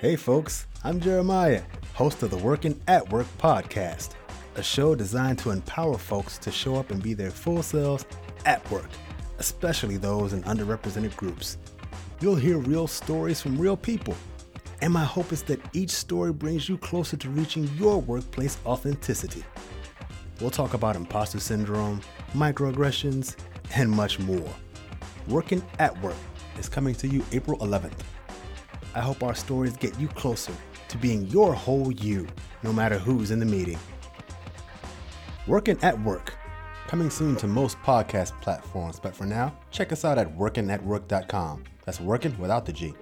Hey, folks, I'm Jeremiah, host of the Workin' at Work podcast, a show designed to empower folks to show up and be their full selves at work, especially those in underrepresented groups. You'll hear real stories from real people, and my hope is that each story brings you closer to reaching your workplace authenticity. We'll talk about imposter syndrome, microaggressions, and much more. Workin' at Work is coming to you April 11th. I hope our stories get you closer to being your whole you, no matter who's in the meeting. Workin' at Work, coming soon to most podcast platforms, but for now, check us out at workinatwork.com. That's working without the G.